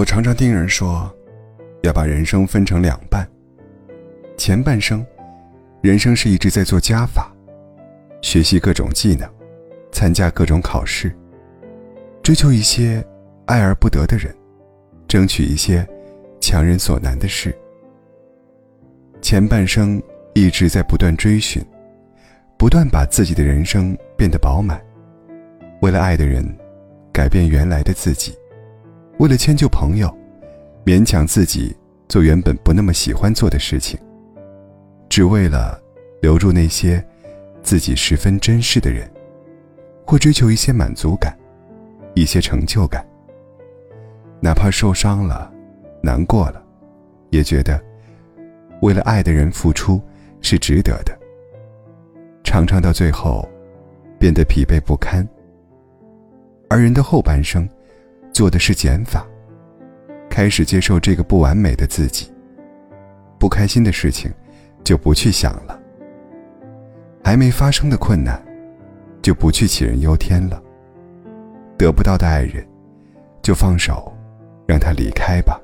我常常听人说，要把人生分成两半。前半生，人生是一直在做加法，学习各种技能，参加各种考试，追求一些爱而不得的人，争取一些强人所难的事。前半生一直在不断追寻，不断把自己的人生变得饱满，为了爱的人，改变原来的自己。为了迁就朋友，勉强自己做原本不那么喜欢做的事情，只为了留住那些自己十分珍视的人，或追求一些满足感、一些成就感。哪怕受伤了、难过了，也觉得为了爱的人付出是值得的。常常到最后，变得疲惫不堪。而人的后半生。做的是减法，开始接受这个不完美的自己。不开心的事情，就不去想了；还没发生的困难，就不去杞人忧天了。得不到的爱人，就放手，让他离开吧。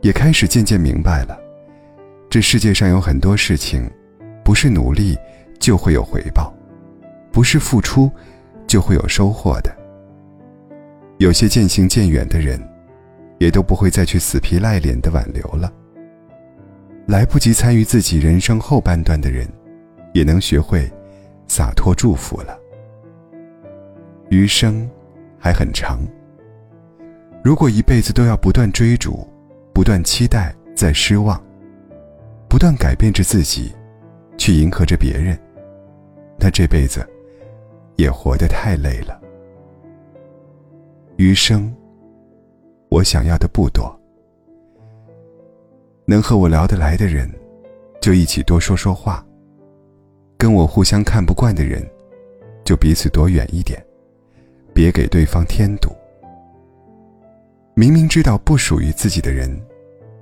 也开始渐渐明白了，这世界上有很多事情，不是努力就会有回报，不是付出就会有收获的。有些渐行渐远的人，也都不会再去死皮赖脸的挽留了。来不及参与自己人生后半段的人，也能学会洒脱祝福了。余生还很长。如果一辈子都要不断追逐、不断期待、再失望，不断改变着自己，去迎合着别人，那这辈子也活得太累了。余生，我想要的不多。能和我聊得来的人，就一起多说说话；跟我互相看不惯的人，就彼此躲远一点，别给对方添堵。明明知道不属于自己的人，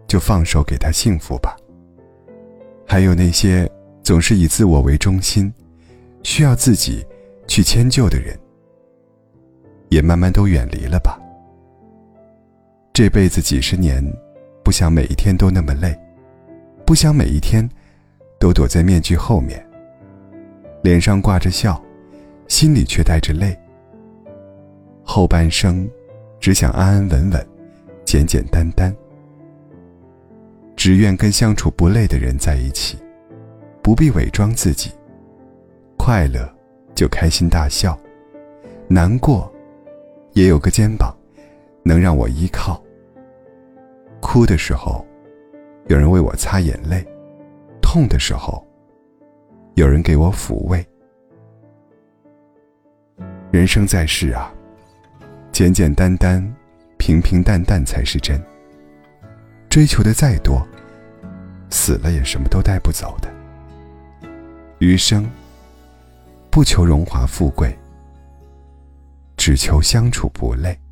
就放手给他幸福吧。还有那些总是以自我为中心，需要自己去迁就的人。也慢慢都远离了吧。这辈子几十年，不想每一天都那么累，不想每一天都躲在面具后面，脸上挂着笑，心里却带着泪。后半生，只想安安稳稳，简简单单，只愿跟相处不累的人在一起，不必伪装自己。快乐就开心大笑，难过。也有个肩膀，能让我依靠。哭的时候，有人为我擦眼泪；痛的时候，有人给我抚慰。人生在世啊，简简单单、平平淡淡才是真。追求的再多，死了也什么都带不走的。余生，不求荣华富贵。只求相处不累。